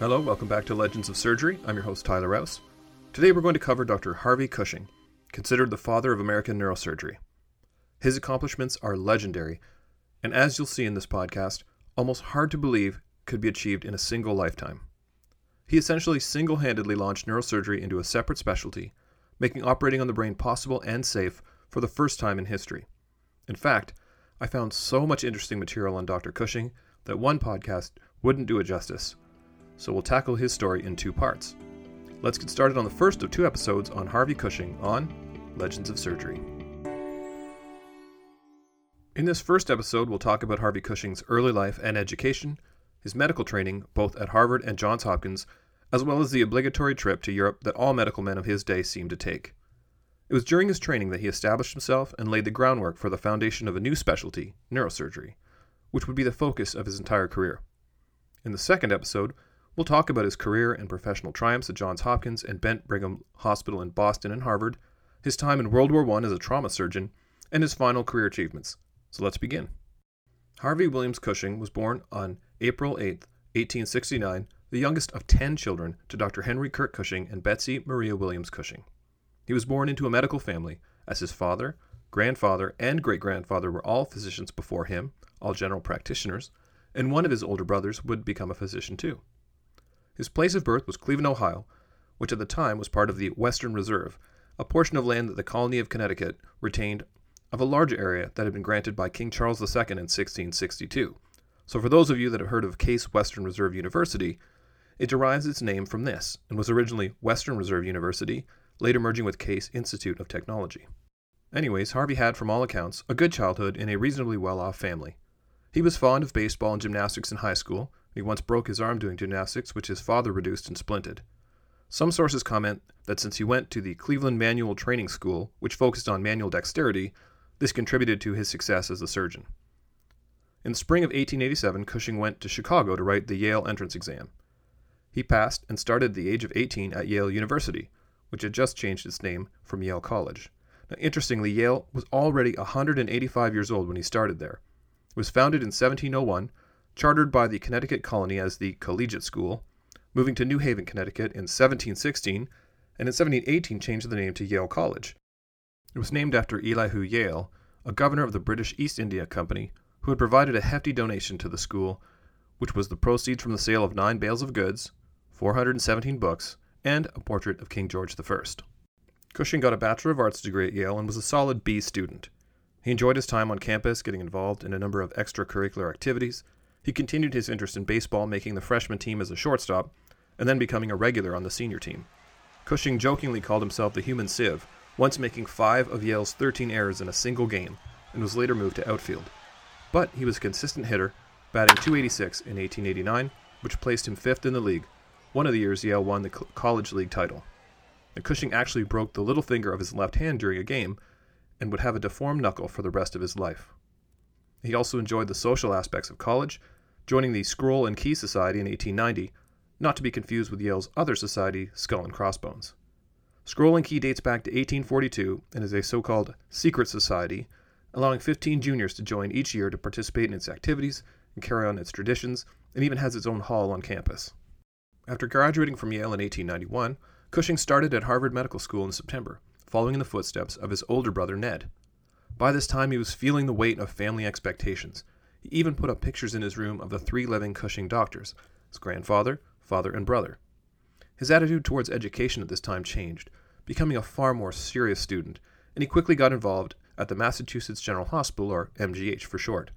Hello, welcome back to Legends of Surgery. I'm your host, Tyler Rouse. Today we're going to cover Dr. Harvey Cushing, considered the father of American neurosurgery. His accomplishments are legendary, and as you'll see in this podcast, almost hard to believe could be achieved in a single lifetime. He essentially single handedly launched neurosurgery into a separate specialty, making operating on the brain possible and safe for the first time in history. In fact, I found so much interesting material on Dr. Cushing that one podcast wouldn't do it justice so we'll tackle his story in two parts. Let's get started on the first of two episodes on Harvey Cushing on Legends of Surgery. In this first episode, we'll talk about Harvey Cushing's early life and education, his medical training, both at Harvard and Johns Hopkins, as well as the obligatory trip to Europe that all medical men of his day seemed to take. It was during his training that he established himself and laid the groundwork for the foundation of a new specialty, neurosurgery, which would be the focus of his entire career. In the second episode, We'll talk about his career and professional triumphs at Johns Hopkins and Bent Brigham Hospital in Boston and Harvard, his time in World War I as a trauma surgeon, and his final career achievements. So let's begin. Harvey Williams Cushing was born on April 8, 1869, the youngest of 10 children to Dr. Henry Kirk Cushing and Betsy Maria Williams Cushing. He was born into a medical family, as his father, grandfather, and great grandfather were all physicians before him, all general practitioners, and one of his older brothers would become a physician too. His place of birth was Cleveland, Ohio, which at the time was part of the Western Reserve, a portion of land that the colony of Connecticut retained of a large area that had been granted by King Charles II in 1662. So, for those of you that have heard of Case Western Reserve University, it derives its name from this and was originally Western Reserve University, later merging with Case Institute of Technology. Anyways, Harvey had, from all accounts, a good childhood in a reasonably well off family. He was fond of baseball and gymnastics in high school, he once broke his arm doing gymnastics, which his father reduced and splinted. Some sources comment that since he went to the Cleveland Manual Training School, which focused on manual dexterity, this contributed to his success as a surgeon. In the spring of 1887, Cushing went to Chicago to write the Yale entrance exam. He passed and started the age of 18 at Yale University, which had just changed its name from Yale College. Now, interestingly, Yale was already 185 years old when he started there. It was founded in 1701 chartered by the Connecticut colony as the Collegiate School, moving to New Haven, Connecticut in 1716, and in 1718 changed the name to Yale College. It was named after Elihu Yale, a governor of the British East India Company, who had provided a hefty donation to the school, which was the proceeds from the sale of nine bales of goods, 417 books, and a portrait of King George I. Cushing got a Bachelor of Arts degree at Yale and was a solid B student. He enjoyed his time on campus, getting involved in a number of extracurricular activities, he continued his interest in baseball, making the freshman team as a shortstop, and then becoming a regular on the senior team. Cushing jokingly called himself the human sieve, once making five of Yale's 13 errors in a single game, and was later moved to outfield. But he was a consistent hitter, batting 286 in 1889, which placed him fifth in the league, one of the years Yale won the college league title. And Cushing actually broke the little finger of his left hand during a game and would have a deformed knuckle for the rest of his life. He also enjoyed the social aspects of college joining the Scroll and Key Society in 1890, not to be confused with Yale's other society, Skull and Crossbones. Scroll and Key dates back to 1842 and is a so called secret society, allowing 15 juniors to join each year to participate in its activities and carry on its traditions, and even has its own hall on campus. After graduating from Yale in 1891, Cushing started at Harvard Medical School in September, following in the footsteps of his older brother Ned. By this time, he was feeling the weight of family expectations he even put up pictures in his room of the three living Cushing doctors his grandfather, father, and brother. His attitude towards education at this time changed, becoming a far more serious student, and he quickly got involved at the Massachusetts General Hospital, or MGH for short.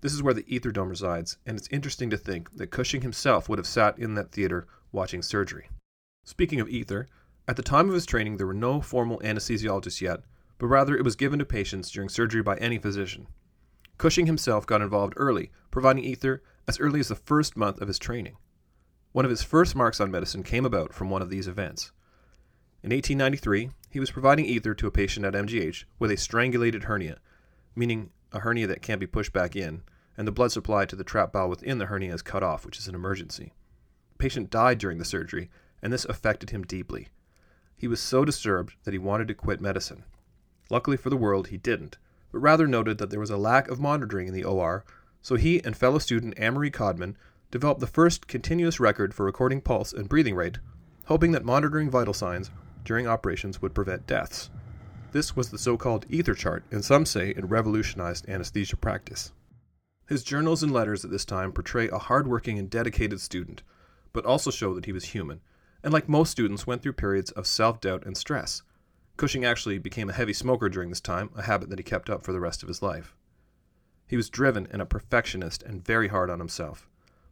This is where the Ether Dome resides, and it's interesting to think that Cushing himself would have sat in that theater watching surgery. Speaking of ether, at the time of his training there were no formal anesthesiologists yet, but rather it was given to patients during surgery by any physician. Cushing himself got involved early, providing ether as early as the first month of his training. One of his first marks on medicine came about from one of these events. In 1893, he was providing ether to a patient at MGH with a strangulated hernia, meaning a hernia that can't be pushed back in, and the blood supply to the trap bowel within the hernia is cut off, which is an emergency. The patient died during the surgery, and this affected him deeply. He was so disturbed that he wanted to quit medicine. Luckily for the world, he didn't, but rather noted that there was a lack of monitoring in the OR, so he and fellow student Amory Codman developed the first continuous record for recording pulse and breathing rate, hoping that monitoring vital signs during operations would prevent deaths. This was the so called ether chart, and some say it revolutionized anesthesia practice. His journals and letters at this time portray a hardworking and dedicated student, but also show that he was human, and like most students, went through periods of self doubt and stress. Cushing actually became a heavy smoker during this time, a habit that he kept up for the rest of his life. He was driven and a perfectionist and very hard on himself.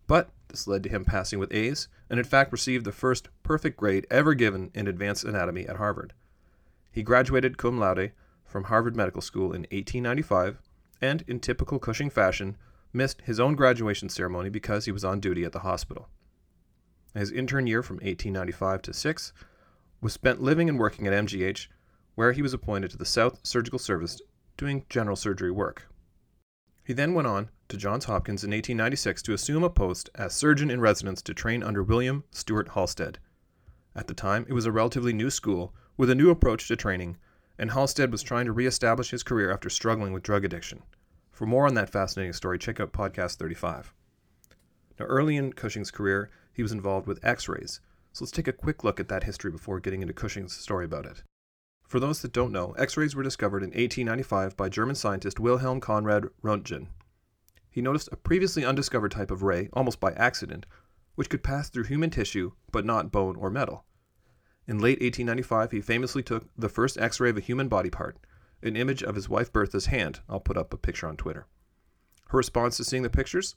But this led to him passing with A's, and in fact received the first perfect grade ever given in advanced anatomy at Harvard. He graduated cum laude from Harvard Medical School in 1895, and, in typical Cushing fashion, missed his own graduation ceremony because he was on duty at the hospital. His intern year from 1895 to 6 was spent living and working at MGH, where he was appointed to the South Surgical Service doing general surgery work. He then went on to Johns Hopkins in 1896 to assume a post as surgeon in residence to train under William Stewart Halsted. At the time, it was a relatively new school with a new approach to training, and Halsted was trying to reestablish his career after struggling with drug addiction. For more on that fascinating story, check out podcast 35. Now, early in Cushing's career, he was involved with X rays, so let's take a quick look at that history before getting into Cushing's story about it. For those that don't know, X rays were discovered in 1895 by German scientist Wilhelm Conrad Röntgen. He noticed a previously undiscovered type of ray, almost by accident, which could pass through human tissue but not bone or metal. In late 1895, he famously took the first x ray of a human body part, an image of his wife Bertha's hand. I'll put up a picture on Twitter. Her response to seeing the pictures?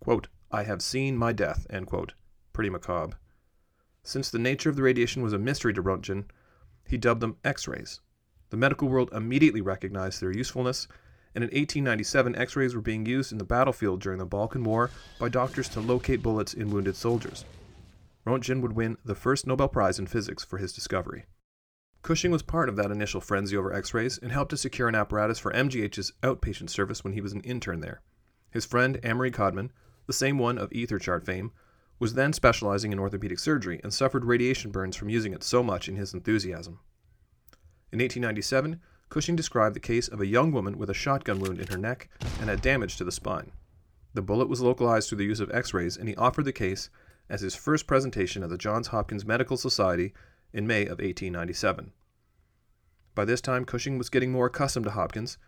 Quote, I have seen my death, end quote. Pretty macabre. Since the nature of the radiation was a mystery to Roentgen, he dubbed them X rays. The medical world immediately recognized their usefulness, and in 1897, X rays were being used in the battlefield during the Balkan War by doctors to locate bullets in wounded soldiers. Roentgen would win the first Nobel Prize in Physics for his discovery. Cushing was part of that initial frenzy over X rays and helped to secure an apparatus for MGH's outpatient service when he was an intern there. His friend Amory Codman, the same one of ether chart fame, was then specializing in orthopedic surgery and suffered radiation burns from using it so much in his enthusiasm. In 1897, Cushing described the case of a young woman with a shotgun wound in her neck and had damage to the spine. The bullet was localized through the use of x rays, and he offered the case as his first presentation at the Johns Hopkins Medical Society in May of 1897. By this time, Cushing was getting more accustomed to Hopkins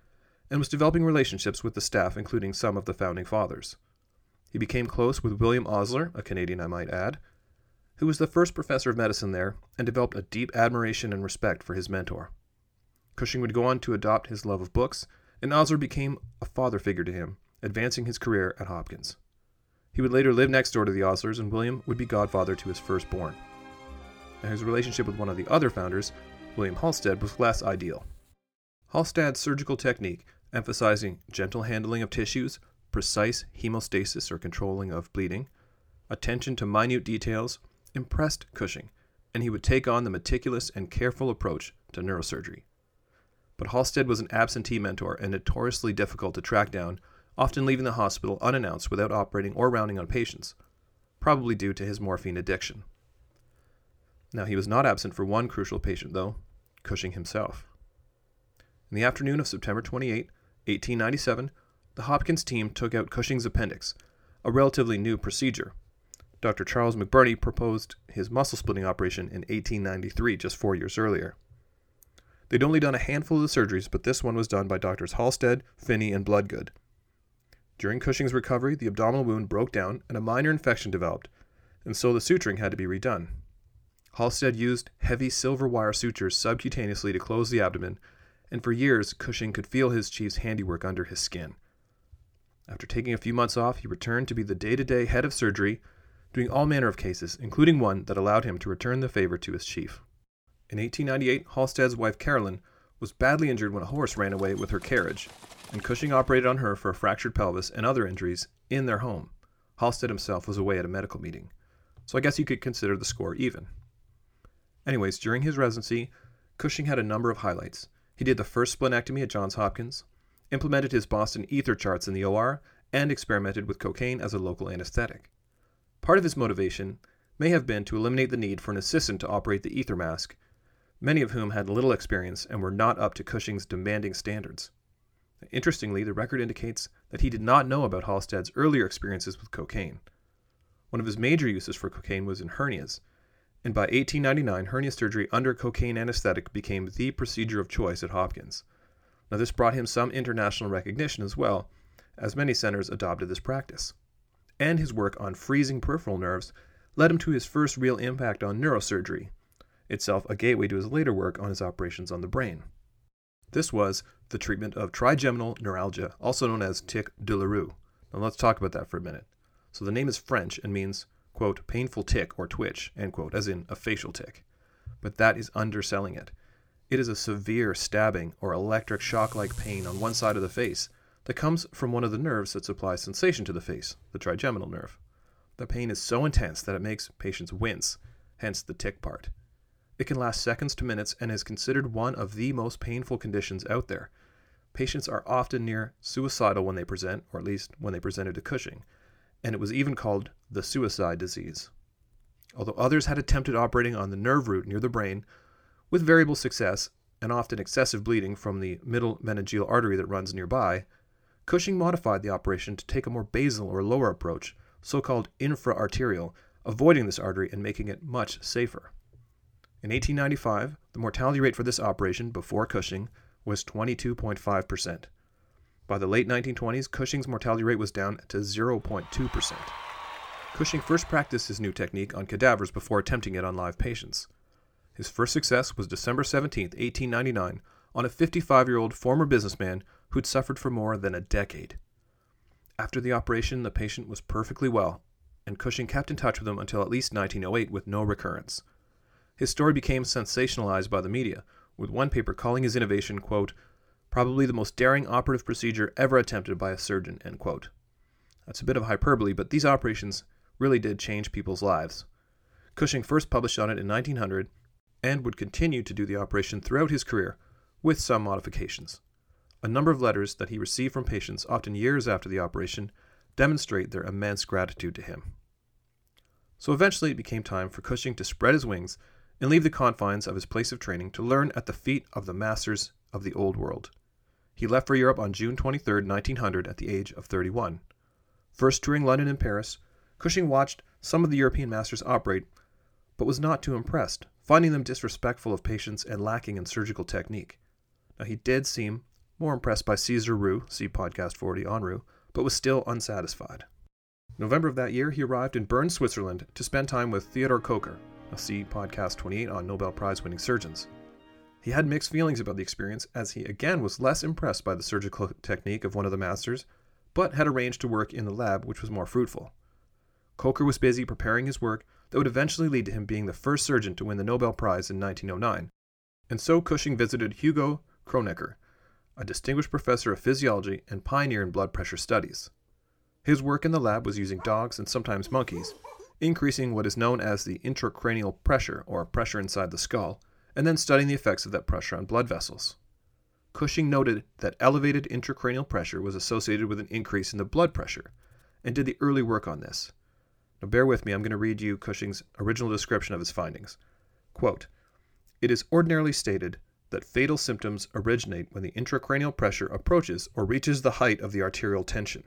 and was developing relationships with the staff, including some of the founding fathers. He became close with William Osler, a Canadian I might add, who was the first professor of medicine there and developed a deep admiration and respect for his mentor. Cushing would go on to adopt his love of books, and Osler became a father figure to him, advancing his career at Hopkins. He would later live next door to the Oslers, and William would be godfather to his firstborn. Now, his relationship with one of the other founders, William Halsted, was less ideal. Halsted's surgical technique, emphasizing gentle handling of tissues, precise hemostasis or controlling of bleeding, attention to minute details, impressed Cushing, and he would take on the meticulous and careful approach to neurosurgery. But Halsted was an absentee mentor and notoriously difficult to track down often leaving the hospital unannounced without operating or rounding on patients, probably due to his morphine addiction. Now, he was not absent for one crucial patient, though Cushing himself. In the afternoon of September 28, 1897, the Hopkins team took out Cushing's appendix, a relatively new procedure. Dr. Charles McBurney proposed his muscle splitting operation in 1893, just four years earlier. They'd only done a handful of the surgeries, but this one was done by doctors Halsted, Finney, and Bloodgood. During Cushing's recovery, the abdominal wound broke down and a minor infection developed, and so the suturing had to be redone. Halsted used heavy silver wire sutures subcutaneously to close the abdomen, and for years Cushing could feel his chief's handiwork under his skin. After taking a few months off, he returned to be the day to day head of surgery, doing all manner of cases, including one that allowed him to return the favor to his chief. In 1898, Halsted's wife Carolyn was badly injured when a horse ran away with her carriage, and Cushing operated on her for a fractured pelvis and other injuries in their home. Halsted himself was away at a medical meeting, so I guess you could consider the score even. Anyways, during his residency, Cushing had a number of highlights. He did the first splenectomy at Johns Hopkins, implemented his Boston ether charts in the OR, and experimented with cocaine as a local anesthetic. Part of his motivation may have been to eliminate the need for an assistant to operate the ether mask, many of whom had little experience and were not up to Cushing's demanding standards. Interestingly, the record indicates that he did not know about Halsted's earlier experiences with cocaine. One of his major uses for cocaine was in hernias, and by 1899, hernia surgery under cocaine anesthetic became the procedure of choice at Hopkins. Now, this brought him some international recognition as well, as many centers adopted this practice. And his work on freezing peripheral nerves led him to his first real impact on neurosurgery, itself a gateway to his later work on his operations on the brain. This was the treatment of trigeminal neuralgia, also known as tic douloureux. Now let's talk about that for a minute. So the name is French and means, quote, painful tick or twitch, end quote, as in a facial tick. But that is underselling it. It is a severe stabbing or electric shock like pain on one side of the face that comes from one of the nerves that supplies sensation to the face, the trigeminal nerve. The pain is so intense that it makes patients wince, hence the tick part. It can last seconds to minutes and is considered one of the most painful conditions out there. Patients are often near suicidal when they present, or at least when they presented to Cushing, and it was even called the suicide disease. Although others had attempted operating on the nerve root near the brain, with variable success and often excessive bleeding from the middle meningeal artery that runs nearby, Cushing modified the operation to take a more basal or lower approach, so called infraarterial, avoiding this artery and making it much safer. In 1895, the mortality rate for this operation before Cushing was 22.5%. By the late 1920s, Cushing's mortality rate was down to 0.2%. Cushing first practiced his new technique on cadavers before attempting it on live patients. His first success was December 17, 1899, on a 55 year old former businessman who'd suffered for more than a decade. After the operation, the patient was perfectly well, and Cushing kept in touch with him until at least 1908 with no recurrence. His story became sensationalized by the media, with one paper calling his innovation, quote, probably the most daring operative procedure ever attempted by a surgeon, end quote. That's a bit of hyperbole, but these operations really did change people's lives. Cushing first published on it in 1900 and would continue to do the operation throughout his career, with some modifications. A number of letters that he received from patients, often years after the operation, demonstrate their immense gratitude to him. So eventually it became time for Cushing to spread his wings and leave the confines of his place of training to learn at the feet of the masters of the Old World. He left for Europe on June 23, 1900, at the age of 31. First touring London and Paris, Cushing watched some of the European masters operate, but was not too impressed, finding them disrespectful of patients and lacking in surgical technique. Now, he did seem more impressed by Caesar Roux, see podcast 40 on Roux, but was still unsatisfied. November of that year, he arrived in Bern, Switzerland to spend time with Theodor Kocher, see podcast 28 on Nobel Prize winning surgeons. He had mixed feelings about the experience, as he again was less impressed by the surgical technique of one of the masters, but had arranged to work in the lab, which was more fruitful. Kocher was busy preparing his work that would eventually lead to him being the first surgeon to win the Nobel Prize in 1909. And so Cushing visited Hugo Kronecker, a distinguished professor of physiology and pioneer in blood pressure studies. His work in the lab was using dogs and sometimes monkeys increasing what is known as the intracranial pressure, or pressure inside the skull, and then studying the effects of that pressure on blood vessels. Cushing noted that elevated intracranial pressure was associated with an increase in the blood pressure, and did the early work on this. Now, bear with me, I'm going to read you Cushing's original description of his findings. Quote, it is ordinarily stated that fatal symptoms originate when the intracranial pressure approaches or reaches the height of the arterial tension.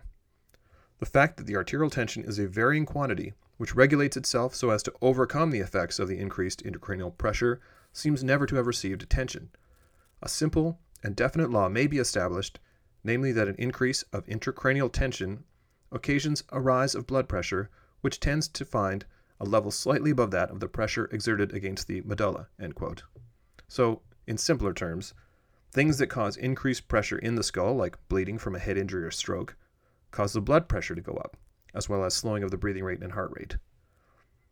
The fact that the arterial tension is a varying quantity which regulates itself so as to overcome the effects of the increased intracranial pressure, seems never to have received attention. A simple and definite law may be established, namely that an increase of intracranial tension occasions a rise of blood pressure, which tends to find a level slightly above that of the pressure exerted against the medulla. So, in simpler terms, things that cause increased pressure in the skull, like bleeding from a head injury or stroke, cause the blood pressure to go up as well as slowing of the breathing rate and heart rate.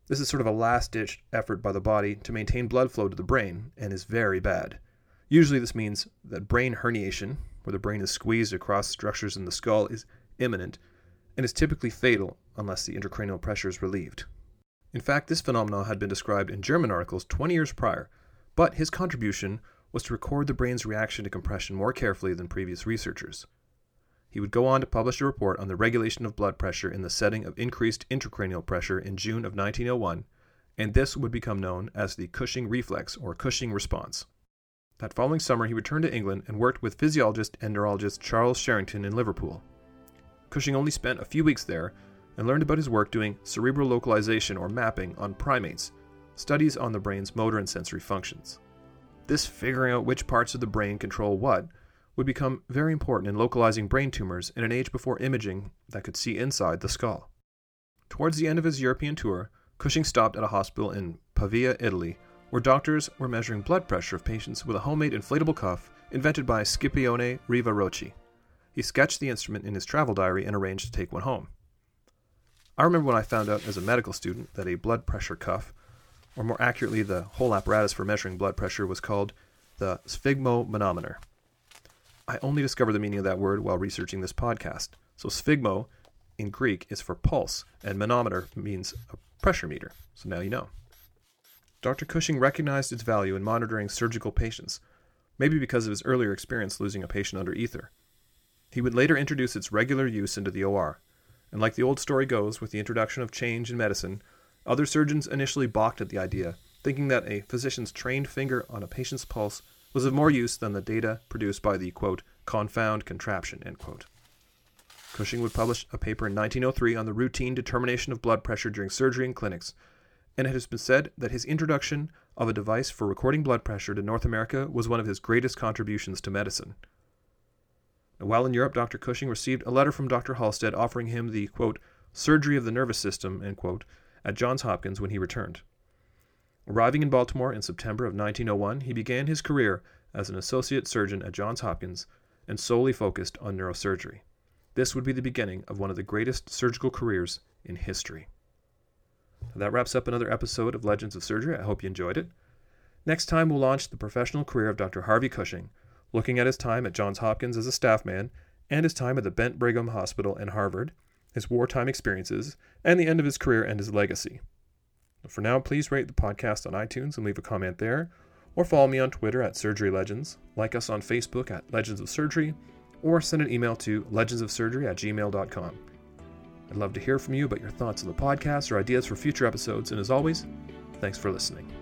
This is sort of a last ditch effort by the body to maintain blood flow to the brain and is very bad. Usually, this means that brain herniation, where the brain is squeezed across structures in the skull, is imminent and is typically fatal unless the intracranial pressure is relieved. In fact, this phenomenon had been described in German articles 20 years prior, but his contribution was to record the brain's reaction to compression more carefully than previous researchers. He would go on to publish a report on the regulation of blood pressure in the setting of increased intracranial pressure in June of 1901, and this would become known as the Cushing reflex or Cushing response. That following summer, he returned to England and worked with physiologist and neurologist Charles Sherrington in Liverpool. Cushing only spent a few weeks there, and learned about his work doing cerebral localization or mapping on primates, studies on the brain's motor and sensory functions. This figuring out which parts of the brain control what would become very important in localizing brain tumors in an age before imaging that could see inside the skull. Towards the end of his European tour, Cushing stopped at a hospital in Pavia, Italy, where doctors were measuring blood pressure of patients with a homemade inflatable cuff invented by Scipione Riva Rocci. He sketched the instrument in his travel diary and arranged to take one home. I remember when I found out as a medical student that a blood pressure cuff, or more accurately, the whole apparatus for measuring blood pressure, was called the sphygmomanometer. I only discovered the meaning of that word while researching this podcast. So, sphygmo in Greek is for pulse, and manometer means a pressure meter. So now you know. Dr. Cushing recognized its value in monitoring surgical patients, maybe because of his earlier experience losing a patient under ether. He would later introduce its regular use into the OR, and like the old story goes, with the introduction of change in medicine, other surgeons initially balked at the idea, thinking that a physician's trained finger on a patient's pulse was of more use than the data produced by the quote, confound contraption. End quote. Cushing would publish a paper in 1903 on the routine determination of blood pressure during surgery in clinics, and it has been said that his introduction of a device for recording blood pressure to North America was one of his greatest contributions to medicine. While in Europe, Dr. Cushing received a letter from Dr. Halsted offering him the, quote, surgery of the nervous system, end quote, at Johns Hopkins when he returned. Arriving in Baltimore in September of 1901, he began his career as an associate surgeon at Johns Hopkins and solely focused on neurosurgery. This would be the beginning of one of the greatest surgical careers in history. That wraps up another episode of Legends of Surgery. I hope you enjoyed it. Next time, we'll launch the professional career of Dr. Harvey Cushing, looking at his time at Johns Hopkins as a staff man and his time at the Bent Brigham Hospital and Harvard, his wartime experiences, and the end of his career and his legacy. For now, please rate the podcast on iTunes and leave a comment there, or follow me on Twitter at Surgery Legends, like us on Facebook at Legends of Surgery, or send an email to legendsofsurgery at gmail.com. I'd love to hear from you about your thoughts on the podcast or ideas for future episodes, and as always, thanks for listening.